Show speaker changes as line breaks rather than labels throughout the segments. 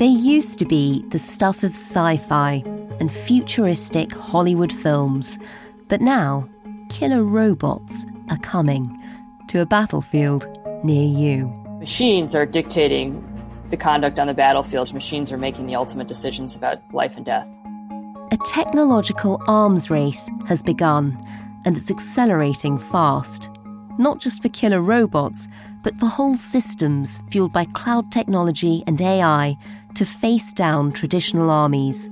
They used to be the stuff of sci fi and futuristic Hollywood films, but now killer robots are coming to a battlefield near you.
Machines are dictating the conduct on the battlefield. Machines are making the ultimate decisions about life and death.
A technological arms race has begun, and it's accelerating fast. Not just for killer robots, but for whole systems fueled by cloud technology and AI to face down traditional armies.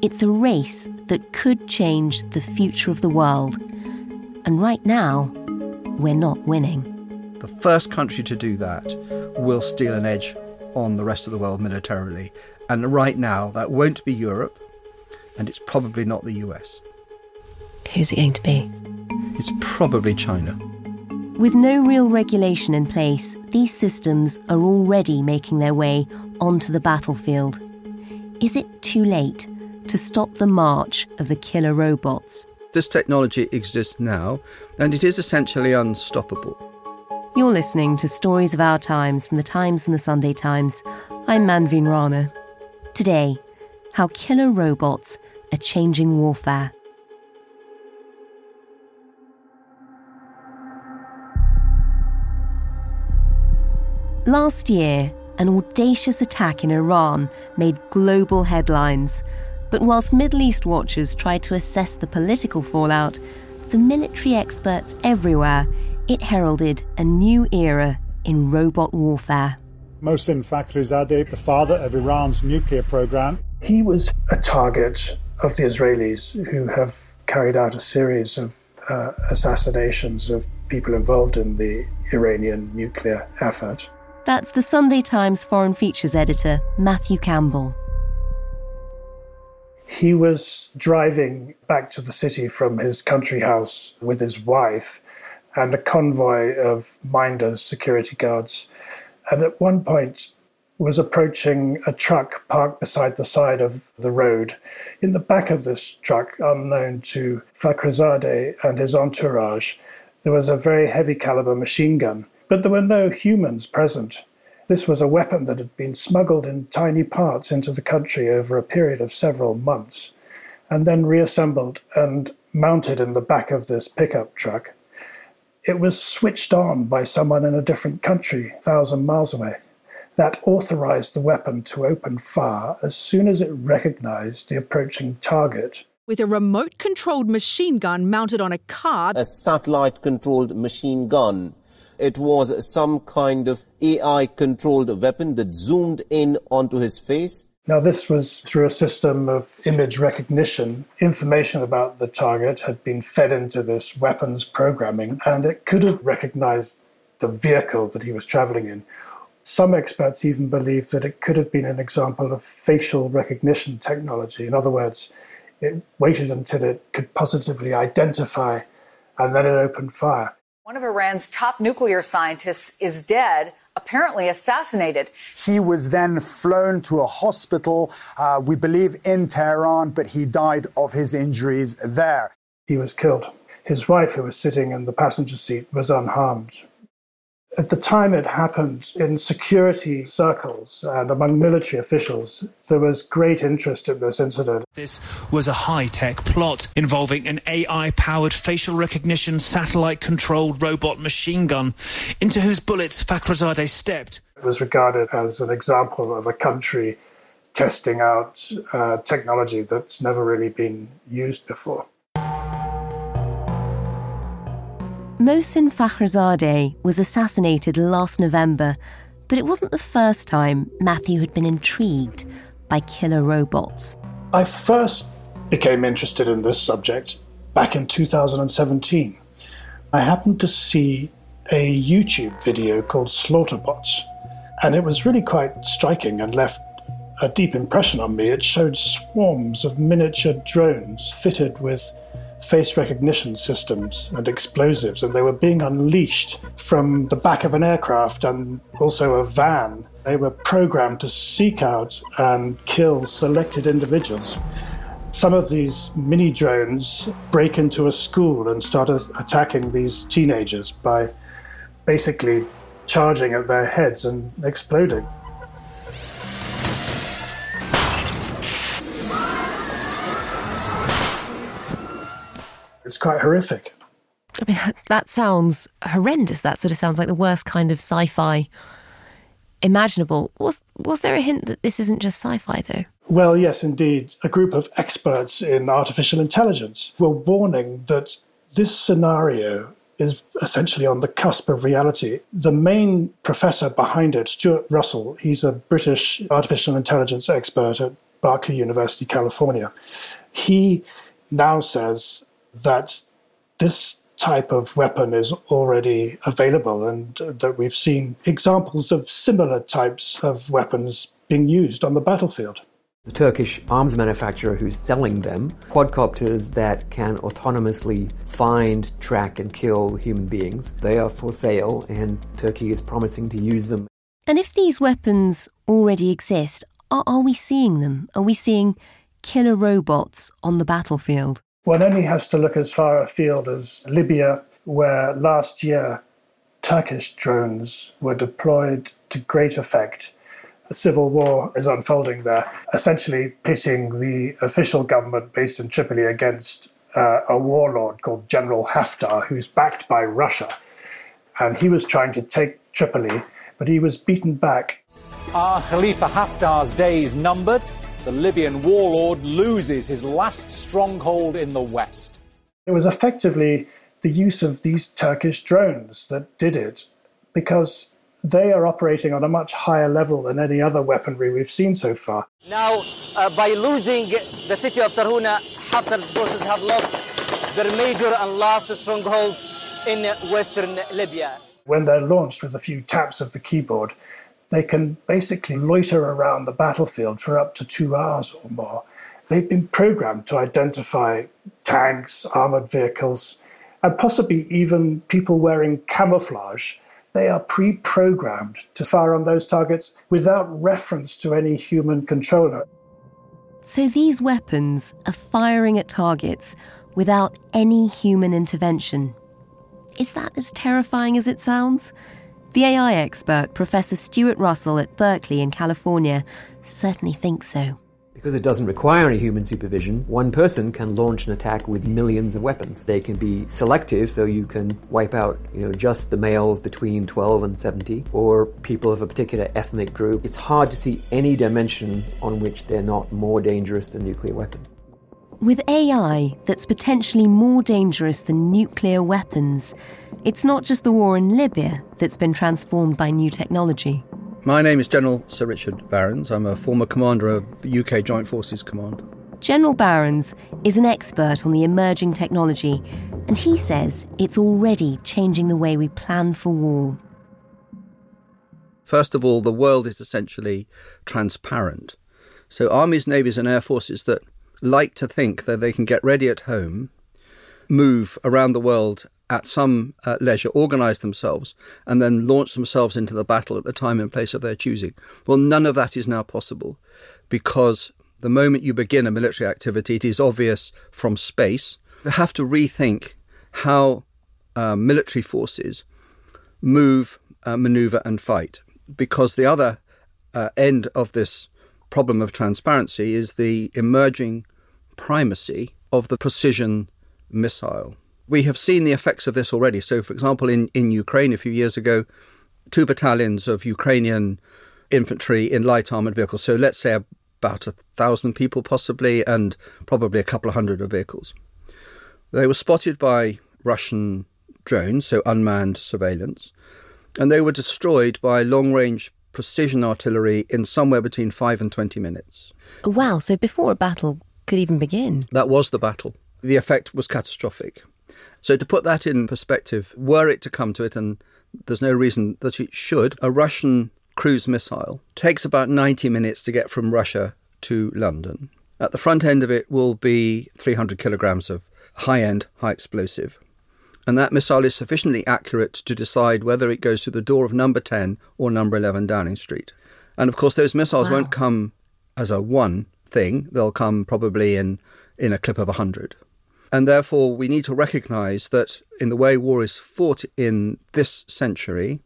It's a race that could change the future of the world. And right now, we're not winning.
The first country to do that will steal an edge on the rest of the world militarily. And right now, that won't be Europe, and it's probably not the US.
Who's it going to be?
It's probably China.
With no real regulation in place, these systems are already making their way onto the battlefield. Is it too late to stop the march of the killer robots?
This technology exists now, and it is essentially unstoppable.
You're listening to Stories of Our Times from the Times and the Sunday Times. I'm Manveen Rana. Today, how killer robots are changing warfare. Last year, an audacious attack in Iran made global headlines. But whilst Middle East watchers tried to assess the political fallout, for military experts everywhere, it heralded a new era in robot warfare.
Mohsen Fakhrizadeh, the father of Iran's nuclear program,
he was a target of the Israelis who have carried out a series of uh, assassinations of people involved in the Iranian nuclear effort.
That's the Sunday Times Foreign Features editor, Matthew Campbell.
He was driving back to the city from his country house with his wife and a convoy of minders, security guards, and at one point was approaching a truck parked beside the side of the road. In the back of this truck, unknown to Fakhrizadeh and his entourage, there was a very heavy caliber machine gun but there were no humans present. This was a weapon that had been smuggled in tiny parts into the country over a period of several months, and then reassembled and mounted in the back of this pickup truck. It was switched on by someone in a different country, a thousand miles away. That authorized the weapon to open fire as soon as it recognized the approaching target.
With a remote controlled machine gun mounted on a car,
a satellite controlled machine gun it was some kind of AI controlled weapon that zoomed in onto his face.
Now, this was through a system of image recognition. Information about the target had been fed into this weapons programming, and it could have recognized the vehicle that he was traveling in. Some experts even believe that it could have been an example of facial recognition technology. In other words, it waited until it could positively identify and then it opened fire.
One of Iran's top nuclear scientists is dead, apparently assassinated.
He was then flown to a hospital, uh, we believe in Tehran, but he died of his injuries there.
He was killed. His wife, who was sitting in the passenger seat, was unharmed. At the time it happened in security circles and among military officials, there was great interest in this incident.
This was a high tech plot involving an AI powered facial recognition satellite controlled robot machine gun into whose bullets Fakhrizadeh stepped.
It was regarded as an example of a country testing out uh, technology that's never really been used before.
Mohsen Fakhrizadeh was assassinated last November, but it wasn't the first time Matthew had been intrigued by killer robots.
I first became interested in this subject back in 2017. I happened to see a YouTube video called Slaughterbots, and it was really quite striking and left a deep impression on me. It showed swarms of miniature drones fitted with face recognition systems and explosives, and they were being unleashed from the back of an aircraft and also a van. They were programmed to seek out and kill selected individuals. Some of these mini drones break into a school and start attacking these teenagers by basically charging at their heads and exploding. It's quite horrific.
I mean, that sounds horrendous. That sort of sounds like the worst kind of sci fi imaginable. Was, was there a hint that this isn't just sci fi, though?
Well, yes, indeed. A group of experts in artificial intelligence were warning that this scenario is essentially on the cusp of reality. The main professor behind it, Stuart Russell, he's a British artificial intelligence expert at Berkeley University, California. He now says that this type of weapon is already available and uh, that we've seen examples of similar types of weapons being used on the battlefield.
The Turkish arms manufacturer who's selling them, quadcopters that can autonomously find, track, and kill human beings, they are for sale, and Turkey is promising to use them.
And if these weapons already exist, are, are we seeing them? Are we seeing killer robots on the battlefield?
One only has to look as far afield as Libya, where last year Turkish drones were deployed to great effect. A civil war is unfolding there, essentially pitting the official government based in Tripoli against uh, a warlord called General Haftar, who's backed by Russia. And he was trying to take Tripoli, but he was beaten back.
Are Khalifa Haftar's days numbered? The Libyan warlord loses his last stronghold in the west.
It was effectively the use of these Turkish drones that did it because they are operating on a much higher level than any other weaponry we've seen so far.
Now, uh, by losing the city of Tarhuna, Haftar's forces have lost their major and last stronghold in western Libya.
When they're launched with a few taps of the keyboard, they can basically loiter around the battlefield for up to two hours or more. They've been programmed to identify tanks, armored vehicles, and possibly even people wearing camouflage. They are pre programmed to fire on those targets without reference to any human controller.
So these weapons are firing at targets without any human intervention. Is that as terrifying as it sounds? The AI expert, Professor Stuart Russell at Berkeley in California, certainly thinks so.
Because it doesn't require any human supervision, one person can launch an attack with millions of weapons. They can be selective, so you can wipe out, you know, just the males between 12 and 70, or people of a particular ethnic group. It's hard to see any dimension on which they're not more dangerous than nuclear weapons.
With AI that's potentially more dangerous than nuclear weapons, it's not just the war in Libya that's been transformed by new technology.
My name is General Sir Richard Barrons. I'm a former commander of UK Joint Forces Command.
General Barrons is an expert on the emerging technology, and he says it's already changing the way we plan for war.
First of all, the world is essentially transparent. So, armies, navies, and air forces that like to think that they can get ready at home, move around the world at some uh, leisure, organize themselves, and then launch themselves into the battle at the time and place of their choosing. Well, none of that is now possible because the moment you begin a military activity, it is obvious from space. You have to rethink how uh, military forces move uh, maneuver and fight. Because the other uh, end of this problem of transparency is the emerging primacy of the precision missile. We have seen the effects of this already. So, for example, in, in Ukraine a few years ago, two battalions of Ukrainian infantry in light armored vehicles. So, let's say about a thousand people, possibly, and probably a couple of hundred of vehicles. They were spotted by Russian drones, so unmanned surveillance, and they were destroyed by long range precision artillery in somewhere between 5 and 20 minutes.
Wow, so before a battle could even begin?
That was the battle. The effect was catastrophic. So, to put that in perspective, were it to come to it, and there's no reason that it should, a Russian cruise missile takes about 90 minutes to get from Russia to London. At the front end of it will be 300 kilograms of high end, high explosive. And that missile is sufficiently accurate to decide whether it goes through the door of number 10 or number 11 Downing Street. And of course, those missiles wow. won't come as a one thing, they'll come probably in, in a clip of 100. And therefore, we need to recognize that in the way war is fought in this century,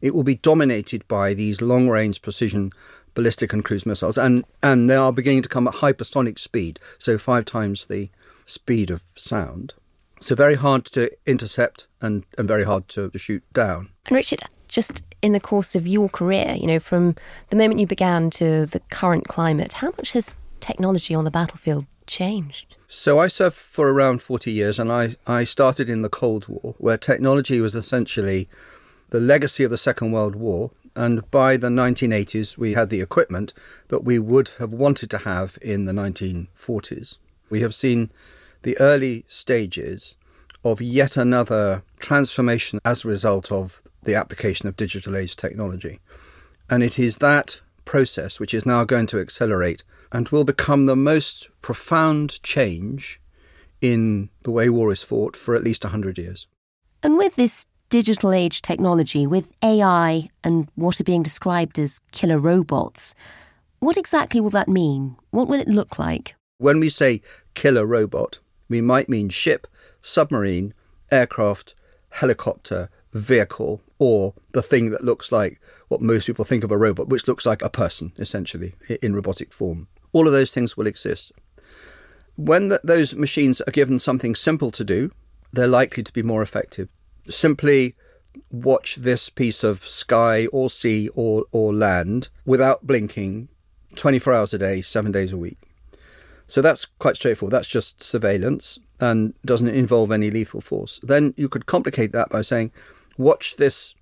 it will be dominated by these long range precision ballistic and cruise missiles. And, and they are beginning to come at hypersonic speed, so five times the speed of sound. So very hard to intercept and, and very hard to, to shoot down.
And Richard, just in the course of your career, you know, from the moment you began to the current climate, how much has technology on the battlefield changed?
So I served for around 40 years and I, I started in the Cold War, where technology was essentially the legacy of the Second World War. And by the 1980s, we had the equipment that we would have wanted to have in the 1940s. We have seen the early stages of yet another transformation as a result of the application of digital age technology. And it is that process which is now going to accelerate and will become the most profound change in the way war is fought for at least 100 years.
And with this digital age technology, with AI and what are being described as killer robots, what exactly will that mean? What will it look like?
When we say killer robot, we might mean ship, submarine, aircraft, helicopter, vehicle, or the thing that looks like what most people think of a robot, which looks like a person, essentially, in robotic form. All of those things will exist. When the, those machines are given something simple to do, they're likely to be more effective. Simply watch this piece of sky or sea or, or land without blinking 24 hours a day, seven days a week. So that's quite straightforward. That's just surveillance and doesn't involve any lethal force. Then you could complicate that by saying, watch this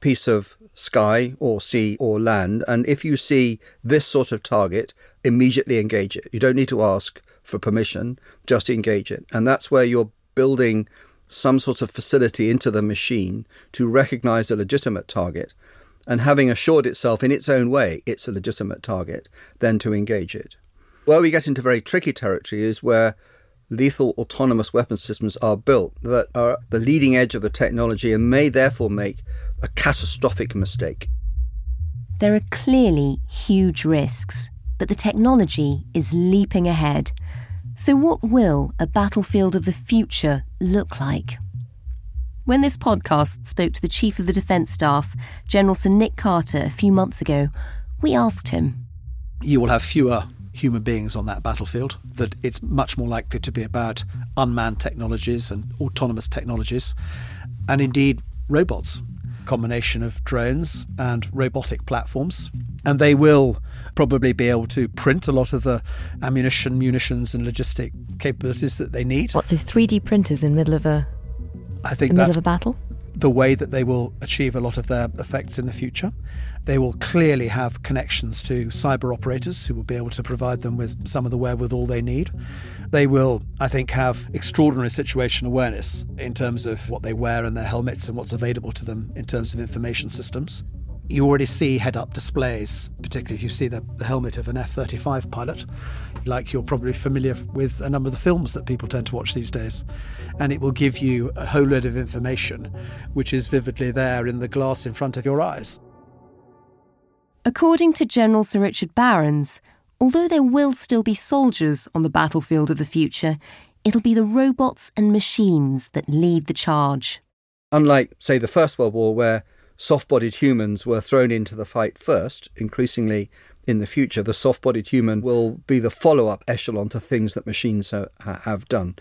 piece of sky or sea or land, and if you see this sort of target, immediately engage it. You don't need to ask for permission, just engage it. And that's where you're building some sort of facility into the machine to recognize a legitimate target and having assured itself in its own way it's a legitimate target, then to engage it. Where we get into very tricky territory is where lethal autonomous weapon systems are built that are the leading edge of the technology and may therefore make a catastrophic mistake.
There are clearly huge risks, but the technology is leaping ahead. So, what will a battlefield of the future look like? When this podcast spoke to the Chief of the Defence Staff, General Sir Nick Carter, a few months ago, we asked him.
You will have fewer human beings on that battlefield, that it's much more likely to be about unmanned technologies and autonomous technologies, and indeed robots, combination of drones and robotic platforms. And they will probably be able to print a lot of the ammunition, munitions, and logistic capabilities that they need.
What, so 3D printers in middle of a
I think
middle
that's
of a battle?
The way that they will achieve a lot of their effects in the future. They will clearly have connections to cyber operators who will be able to provide them with some of the wherewithal they need. They will, I think, have extraordinary situation awareness in terms of what they wear in their helmets and what's available to them in terms of information systems. You already see head up displays, particularly if you see the, the helmet of an F 35 pilot, like you're probably familiar with a number of the films that people tend to watch these days. And it will give you a whole load of information which is vividly there in the glass in front of your eyes.
According to General Sir Richard Barrons, although there will still be soldiers on the battlefield of the future, it'll be the robots and machines that lead the charge.
Unlike, say, the First World War, where soft bodied humans were thrown into the fight first, increasingly in the future, the soft bodied human will be the follow up echelon to things that machines ha- have done.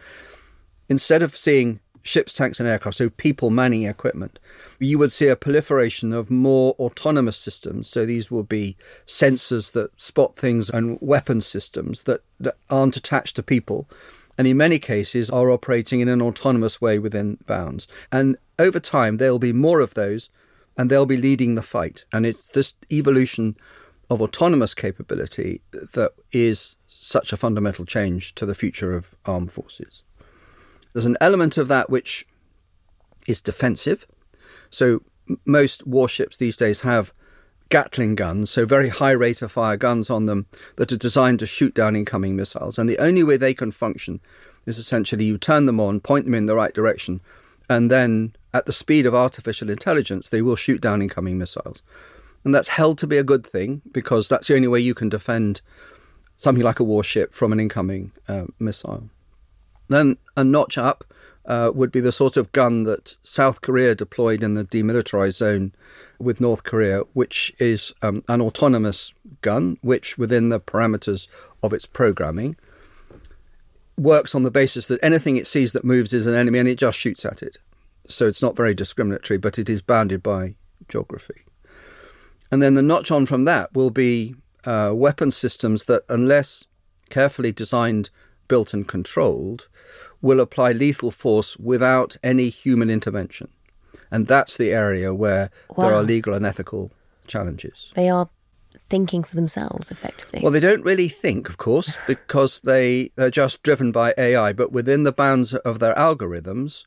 Instead of seeing ships, tanks, and aircraft, so people manning equipment, you would see a proliferation of more autonomous systems. So these will be sensors that spot things and weapon systems that, that aren't attached to people. And in many cases are operating in an autonomous way within bounds. And over time, there'll be more of those and they'll be leading the fight. And it's this evolution of autonomous capability that is such a fundamental change to the future of armed forces. There's an element of that which is defensive. So most warships these days have Gatling guns, so very high rate of fire guns on them that are designed to shoot down incoming missiles. And the only way they can function is essentially you turn them on, point them in the right direction, and then at the speed of artificial intelligence, they will shoot down incoming missiles. And that's held to be a good thing because that's the only way you can defend something like a warship from an incoming uh, missile. Then a notch up uh, would be the sort of gun that South Korea deployed in the demilitarized zone with North Korea, which is um, an autonomous gun, which within the parameters of its programming works on the basis that anything it sees that moves is an enemy and it just shoots at it. So it's not very discriminatory, but it is bounded by geography. And then the notch on from that will be uh, weapon systems that, unless carefully designed, built, and controlled, will apply lethal force without any human intervention. And that's the area where wow. there are legal and ethical challenges.
They are thinking for themselves, effectively.
Well, they don't really think, of course, because they are just driven by AI, but within the bounds of their algorithms,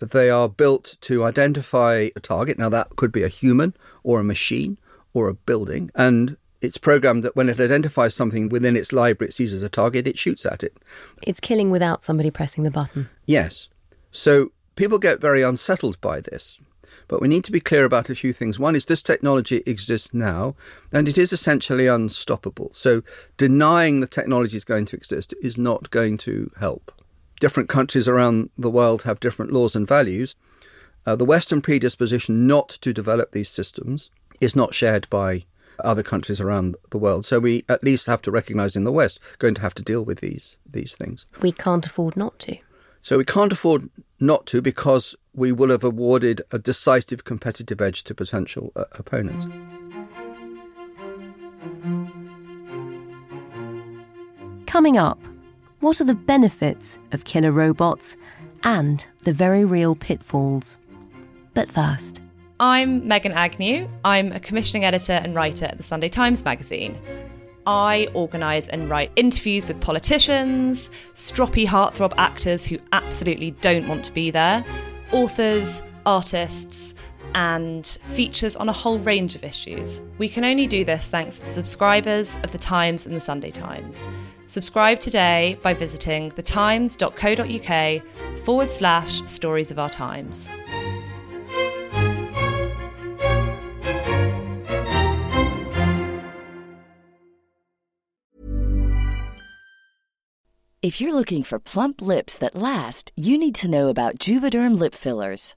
they are built to identify a target. Now, that could be a human or a machine or a building. And it's programmed that when it identifies something within its library it sees as a target, it shoots at it.
It's killing without somebody pressing the button.
Yes. So people get very unsettled by this. But we need to be clear about a few things. One is this technology exists now, and it is essentially unstoppable. So denying the technology is going to exist is not going to help different countries around the world have different laws and values. Uh, the Western predisposition not to develop these systems is not shared by other countries around the world. So we at least have to recognise in the West going to have to deal with these these things.
We can't afford not to.
So we can't afford not to because we will have awarded a decisive competitive edge to potential uh, opponents.
Coming up what are the benefits of killer robots and the very real pitfalls? But first,
I'm Megan Agnew. I'm a commissioning editor and writer at the Sunday Times magazine. I organise and write interviews with politicians, stroppy heartthrob actors who absolutely don't want to be there, authors, artists, and features on a whole range of issues. We can only do this thanks to the subscribers of The Times and The Sunday Times. Subscribe today by visiting thetimes.co.uk forward slash stories of our times.
If you're looking for plump lips that last, you need to know about Juvederm lip fillers.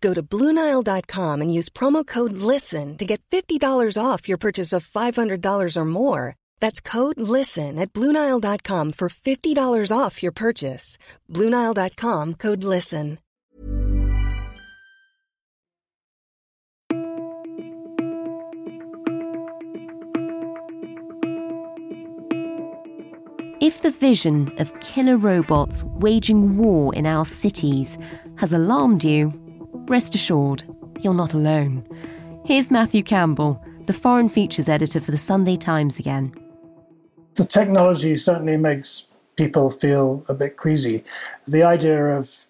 Go to Bluenile.com and use promo code LISTEN to get $50 off your purchase of $500 or more. That's code LISTEN at Bluenile.com for $50 off your purchase. Bluenile.com code LISTEN.
If the vision of killer robots waging war in our cities has alarmed you, rest assured, you're not alone. Here's Matthew Campbell, the foreign features editor for the Sunday Times again.
The technology certainly makes people feel a bit queasy. The idea of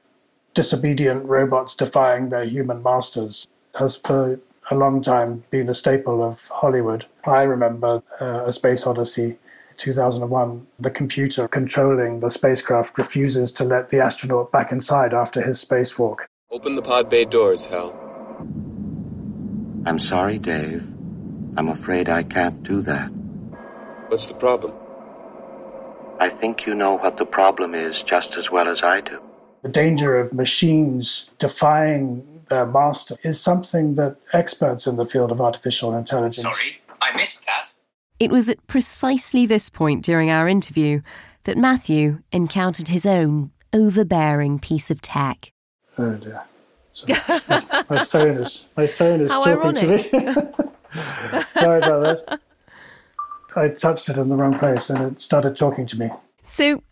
disobedient robots defying their human masters has for a long time been a staple of Hollywood. I remember uh, A Space Odyssey 2001, the computer controlling the spacecraft refuses to let the astronaut back inside after his spacewalk.
Open the pod bay doors, Hal.
I'm sorry, Dave. I'm afraid I can't do that.
What's the problem?
I think you know what the problem is just as well as I do.
The danger of machines defying their master is something that experts in the field of artificial intelligence.
Sorry, I missed that.
It was at precisely this point during our interview that Matthew encountered his own overbearing piece of tech.
Oh dear. Sorry. my phone is my phone is
How
talking
ironic.
to me. Sorry about that. I touched it in the wrong place and it started talking to me.
So,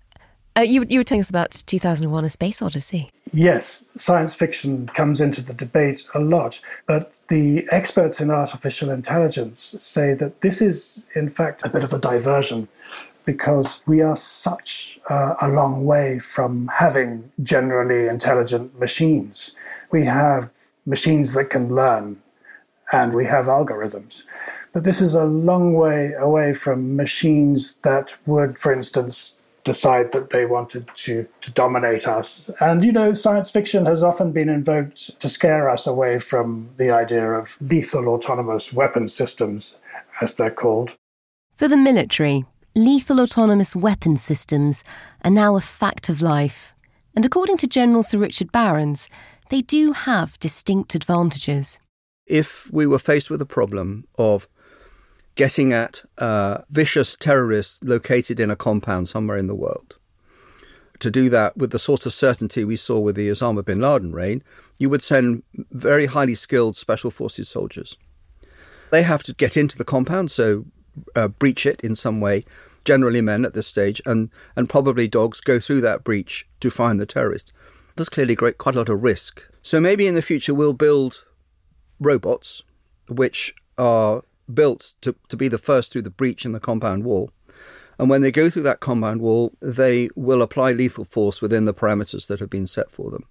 uh, you, you were telling us about 2001 A Space Odyssey.
Yes, science fiction comes into the debate a lot, but the experts in artificial intelligence say that this is, in fact, a bit of a diversion because we are such uh, a long way from having generally intelligent machines. We have machines that can learn and we have algorithms. But this is a long way away from machines that would, for instance, decide that they wanted to, to dominate us. And, you know, science fiction has often been invoked to scare us away from the idea of lethal autonomous weapon systems, as they're called.
For the military, lethal autonomous weapon systems are now a fact of life. And according to General Sir Richard Barrons, they do have distinct advantages.
If we were faced with a problem of getting at vicious terrorists located in a compound somewhere in the world. To do that with the sort of certainty we saw with the Osama bin Laden raid, you would send very highly skilled special forces soldiers. They have to get into the compound, so uh, breach it in some way, generally men at this stage, and, and probably dogs go through that breach to find the terrorist. There's clearly great, quite a lot of risk. So maybe in the future we'll build robots which are built to, to be the first through the breach in the compound wall. And when they go through that compound wall, they will apply lethal force within the parameters that have been set for them.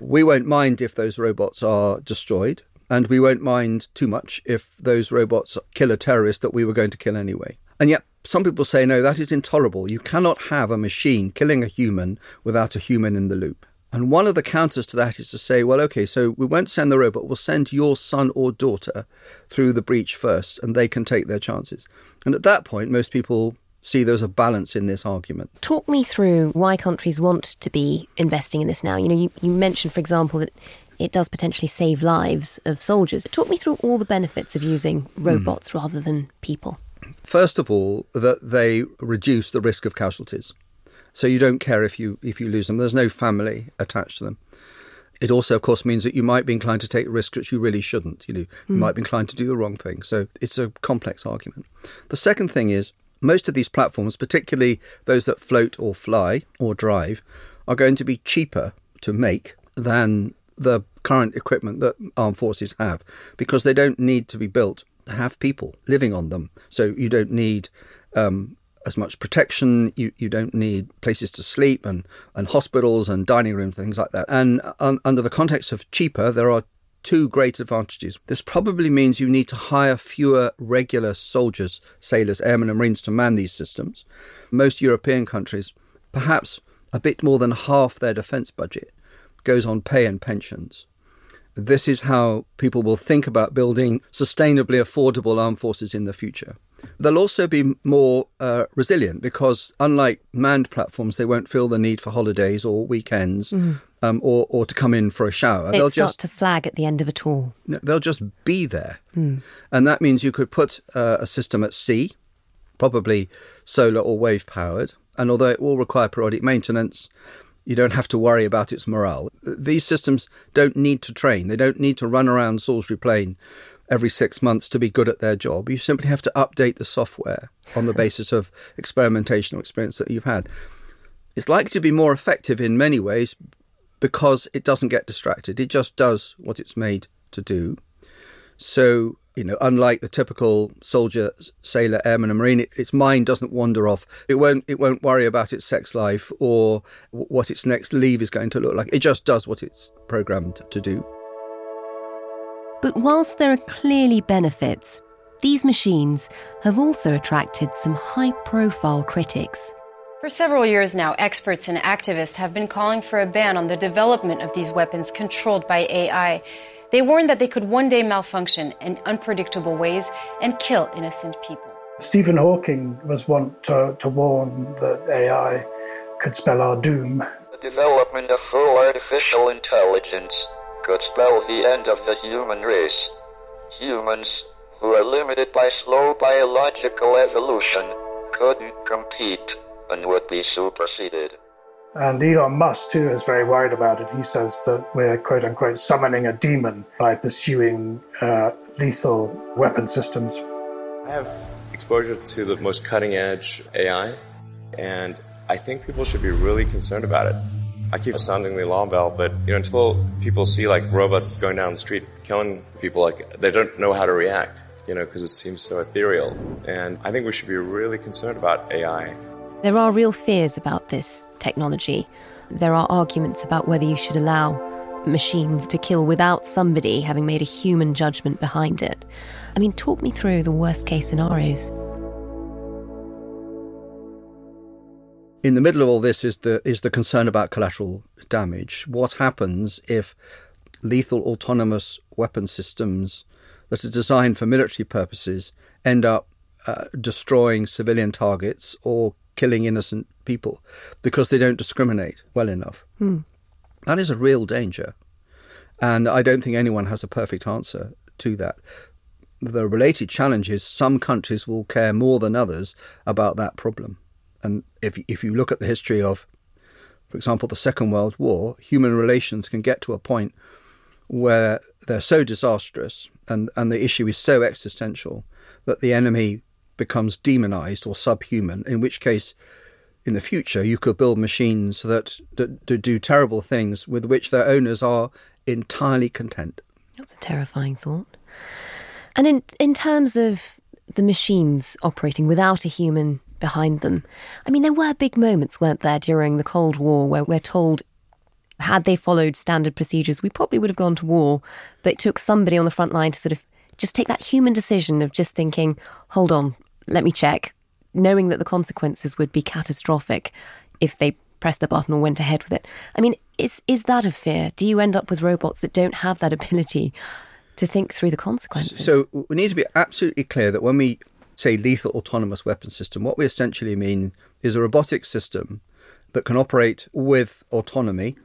We won't mind if those robots are destroyed, and we won't mind too much if those robots kill a terrorist that we were going to kill anyway. And yet, some people say, no, that is intolerable. You cannot have a machine killing a human without a human in the loop. And one of the counters to that is to say, well, okay, so we won't send the robot, we'll send your son or daughter through the breach first, and they can take their chances. And at that point, most people see there's a balance in this argument.
Talk me through why countries want to be investing in this now. You know, you, you mentioned, for example, that it does potentially save lives of soldiers. Talk me through all the benefits of using robots mm. rather than people.
First of all, that they reduce the risk of casualties. So you don't care if you if you lose them. There's no family attached to them. It also, of course, means that you might be inclined to take risks which you really shouldn't. You know, you
Mm.
might be inclined to do the wrong thing. So it's a complex argument. The second thing is most of these platforms, particularly those that float or fly or drive, are going to be cheaper to make than the current equipment that armed forces have because they don't need to be built have people living on them. So you don't need um, as much protection. You, you don't need places to sleep and, and hospitals and dining rooms, things like that. And un, under the context of cheaper, there are two great advantages. This probably means you need to hire fewer regular soldiers, sailors, airmen, and marines to man these systems. Most European countries, perhaps a bit more than half their defence budget, goes on pay and pensions. This is how people will think about building sustainably affordable armed forces in the future. They'll also be more uh, resilient because, unlike manned platforms, they won't feel the need for holidays or weekends mm. um, or, or to come in for a shower.
They'll just to flag at the end of a tour.
They'll just be there.
Mm.
And that means you could put uh, a system at sea, probably solar or wave powered. And although it will require periodic maintenance, you don't have to worry about its morale. These systems don't need to train. They don't need to run around Salisbury Plain every six months to be good at their job. You simply have to update the software on the basis of experimental experience that you've had. It's likely to be more effective in many ways because it doesn't get distracted. It just does what it's made to do. So you know, unlike the typical soldier, sailor, airman, and marine, its mind doesn't wander off. It won't. It won't worry about its sex life or what its next leave is going to look like. It just does what it's programmed to do.
But whilst there are clearly benefits, these machines have also attracted some high-profile critics.
For several years now, experts and activists have been calling for a ban on the development of these weapons controlled by AI. They warned that they could one day malfunction in unpredictable ways and kill innocent people.
Stephen Hawking was wont to, to warn that AI could spell our doom.
The development of full artificial intelligence could spell the end of the human race. Humans, who are limited by slow biological evolution, couldn't compete and would be superseded.
And Elon Musk, too, is very worried about it. He says that we're, quote unquote, summoning a demon by pursuing uh, lethal weapon systems.
I have exposure to the most cutting edge AI, and I think people should be really concerned about it. I keep sounding the alarm bell, but you know, until people see like robots going down the street killing people, like they don't know how to react, you know, because it seems so ethereal. And I think we should be really concerned about AI.
There are real fears about this technology. There are arguments about whether you should allow machines to kill without somebody having made a human judgment behind it. I mean, talk me through the worst case scenarios.
In the middle of all this is the is the concern about collateral damage. What happens if lethal autonomous weapon systems that are designed for military purposes end up uh, destroying civilian targets or killing innocent people because they don't discriminate well enough.
Hmm.
That is a real danger. And I don't think anyone has a perfect answer to that. The related challenge is some countries will care more than others about that problem. And if, if you look at the history of, for example, the Second World War, human relations can get to a point where they're so disastrous and, and the issue is so existential that the enemy becomes demonized or subhuman, in which case, in the future, you could build machines that, that, that do terrible things with which their owners are entirely content.
That's a terrifying thought. And in in terms of the machines operating without a human behind them, I mean, there were big moments, weren't there, during the Cold War where we're told had they followed standard procedures, we probably would have gone to war. But it took somebody on the front line to sort of just take that human decision of just thinking, hold on, let me check, knowing that the consequences would be catastrophic if they pressed the button or went ahead with it. I mean, is is that a fear? Do you end up with robots that don't have that ability to think through the consequences?
So we need to be absolutely clear that when we say lethal autonomous weapon system, what we essentially mean is a robotic system that can operate with autonomy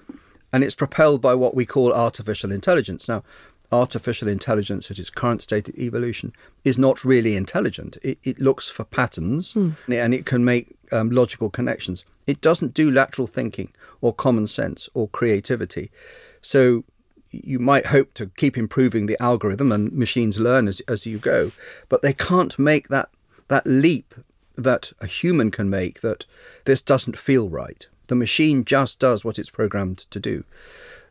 and it's propelled by what we call artificial intelligence. Now, artificial intelligence at its current state of evolution is not really intelligent. It, it looks for patterns
mm.
and it can make um, logical connections. It doesn't do lateral thinking or common sense or creativity. So you might hope to keep improving the algorithm and machines learn as, as you go, but they can't make that, that leap that a human can make that this doesn't feel right. The machine just does what it's programmed to do,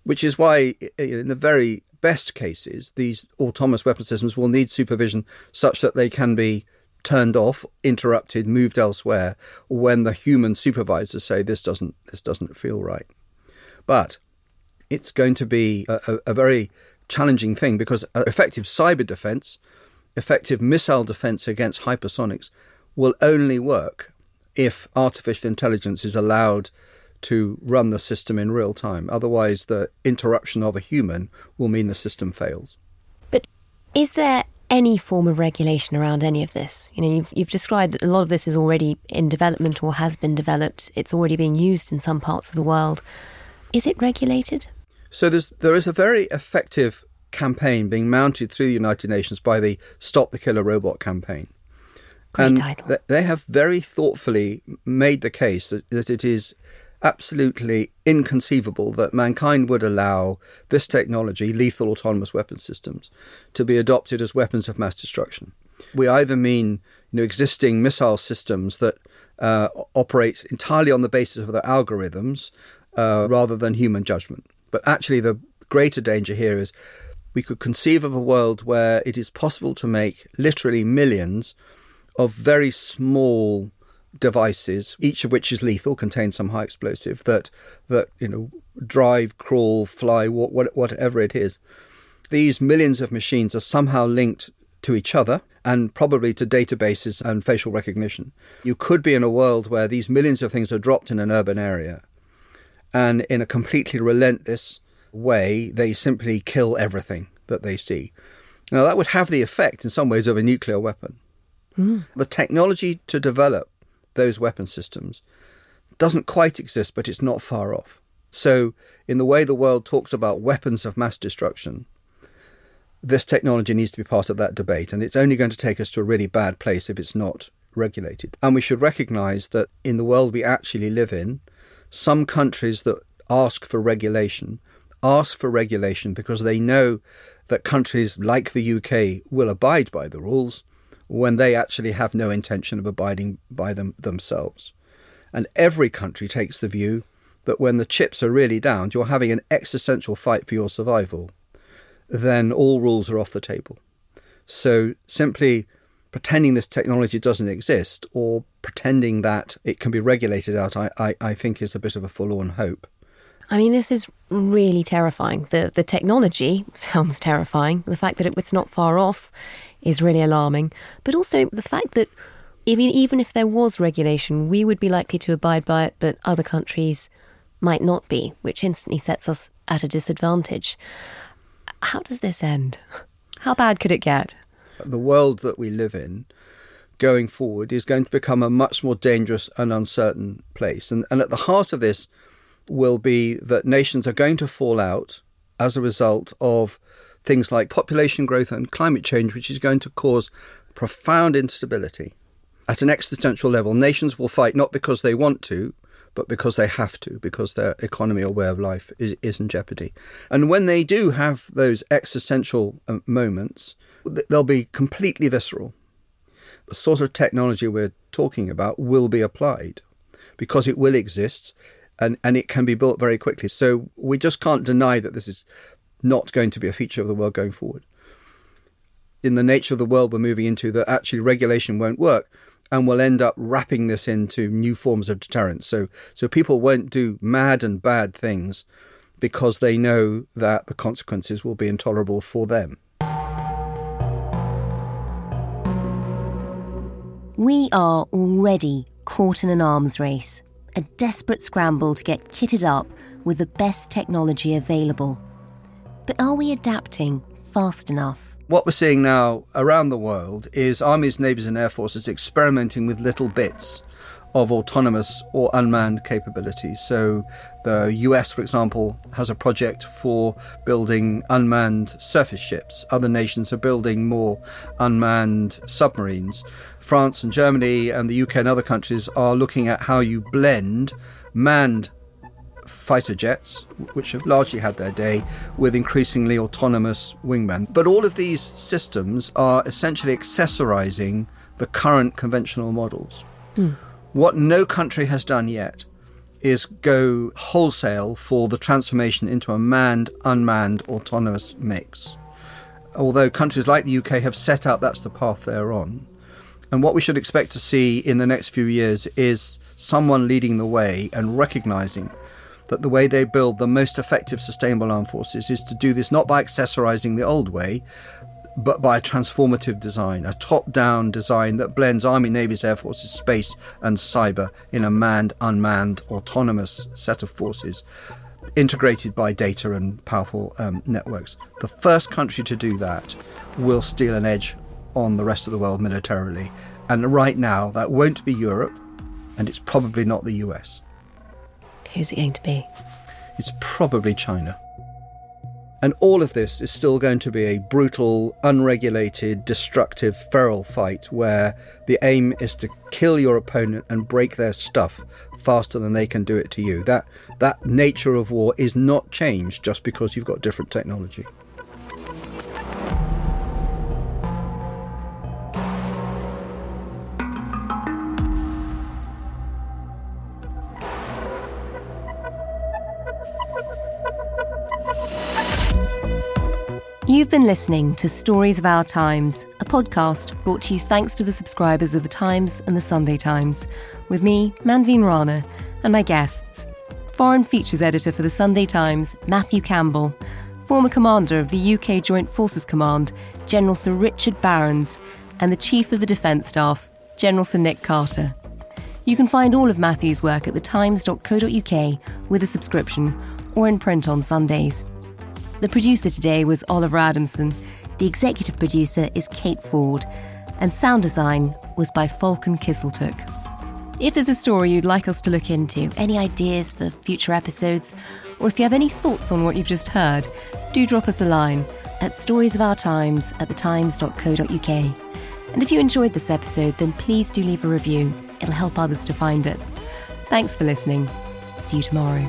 which is why, in the very best cases, these autonomous weapon systems will need supervision such that they can be turned off, interrupted, moved elsewhere when the human supervisors say this doesn't this doesn't feel right. But it's going to be a, a, very challenging thing because uh, effective cyber defense, effective missile defense against hypersonics will only work if artificial intelligence is allowed to run the system in real time. Otherwise, the interruption of a human will mean the system fails.
But is there any form of regulation around any of this? You know, you've, you've described that a lot of this is already in development or has been developed. It's already being used in some parts of the world. Is it regulated?
So there's, there is a very effective campaign being mounted through the United Nations by the Stop the Killer Robot campaign.
Great
and
title.
th- they have very thoughtfully made the case that, that it is absolutely inconceivable that mankind would allow this technology, lethal autonomous weapon systems, to be adopted as weapons of mass destruction. We either mean you know, existing missile systems that uh, operate entirely on the basis of their algorithms uh, rather than human judgment. But actually, the greater danger here is we could conceive of a world where it is possible to make literally millions of very small devices, each of which is lethal, contains some high explosive that that you know drive, crawl, fly, what, whatever it is. These millions of machines are somehow linked to each other and probably to databases and facial recognition. You could be in a world where these millions of things are dropped in an urban area, and in a completely relentless way, they simply kill everything that they see. Now, that would have the effect, in some ways, of a nuclear weapon.
Mm.
The technology to develop those weapon systems doesn't quite exist, but it's not far off. So, in the way the world talks about weapons of mass destruction, this technology needs to be part of that debate, and it's only going to take us to a really bad place if it's not regulated. And we should recognize that in the world we actually live in, some countries that ask for regulation ask for regulation because they know that countries like the UK will abide by the rules when they actually have no intention of abiding by them themselves. And every country takes the view that when the chips are really down, you're having an existential fight for your survival, then all rules are off the table. So simply pretending this technology doesn't exist or pretending that it can be regulated out, I, I, I think is a bit of a forlorn hope.
I mean, this is really terrifying. The the technology sounds terrifying. The fact that it, it's not far off is really alarming. But also the fact that even even if there was regulation, we would be likely to abide by it, but other countries might not be, which instantly sets us at a disadvantage. How does this end? How bad could it get?
The world that we live in going forward is going to become a much more dangerous and uncertain place. And, and at the heart of this will be that nations are going to fall out as a result of things like population growth and climate change, which is going to cause profound instability. At an existential level, nations will fight not because they want to, but because they have to, because their economy or way of life is, is in jeopardy. And when they do have those existential uh, moments, they'll be completely visceral. The sort of technology we're talking about will be applied because it will exist and, and it can be built very quickly. So we just can't deny that this is not going to be a feature of the world going forward. In the nature of the world we're moving into, that actually regulation won't work and we'll end up wrapping this into new forms of deterrence. So, so people won't do mad and bad things because they know that the consequences will be intolerable for them.
We are already caught in an arms race, a desperate scramble to get kitted up with the best technology available. But are we adapting fast enough?
What we're seeing now around the world is armies, navies, and air forces experimenting with little bits of autonomous or unmanned capabilities. So, the US, for example, has a project for building unmanned surface ships. Other nations are building more unmanned submarines. France and Germany and the UK and other countries are looking at how you blend manned fighter jets, which have largely had their day, with increasingly autonomous wingmen. But all of these systems are essentially accessorizing the current conventional models.
Hmm.
What no country has done yet is go wholesale for the transformation into a manned, unmanned, autonomous mix. Although countries like the UK have set out that's the path they're on, And what we should expect to see in the next few years is someone leading the way and recognizing that the way they build the most effective sustainable armed forces is to do this not by accessorizing the old way, but by a transformative design, a top down design that blends Army, Navy's, Air Forces, space, and cyber in a manned, unmanned, autonomous set of forces integrated by data and powerful um, networks. The first country to do that will steal an edge on the rest of the world militarily. And right now, that won't be Europe, and it's probably not the US.
Who's it going to be?
It's probably China. And all of this is still going to be a brutal, unregulated, destructive, feral fight where the aim is to kill your opponent and break their stuff faster than they can do it to you. That that nature of war is not changed just because you've got different technology.
You've been listening to Stories of Our Times, a podcast brought to you thanks to the subscribers of The Times and The Sunday Times, with me, Manveen Rana, and my guests. Foreign Features Editor for The Sunday Times, Matthew Campbell, former Commander of the UK Joint Forces Command, General Sir Richard Barrons, and the Chief of the Defence Staff, General Sir Nick Carter. You can find all of Matthew's work at thetimes.co.uk with a subscription or in print on Sundays. The producer today was Oliver Adamson. The executive producer is Kate Ford. And sound design was by Falcon Kisseltook. If there's a story you'd like us to look into, any ideas for future episodes, or if you have any thoughts on what you've just heard, do drop us a line at storiesofourtimes at thetimes.co.uk. And if you enjoyed this episode, then please do leave a review. It'll help others to find it. Thanks for listening. See you tomorrow.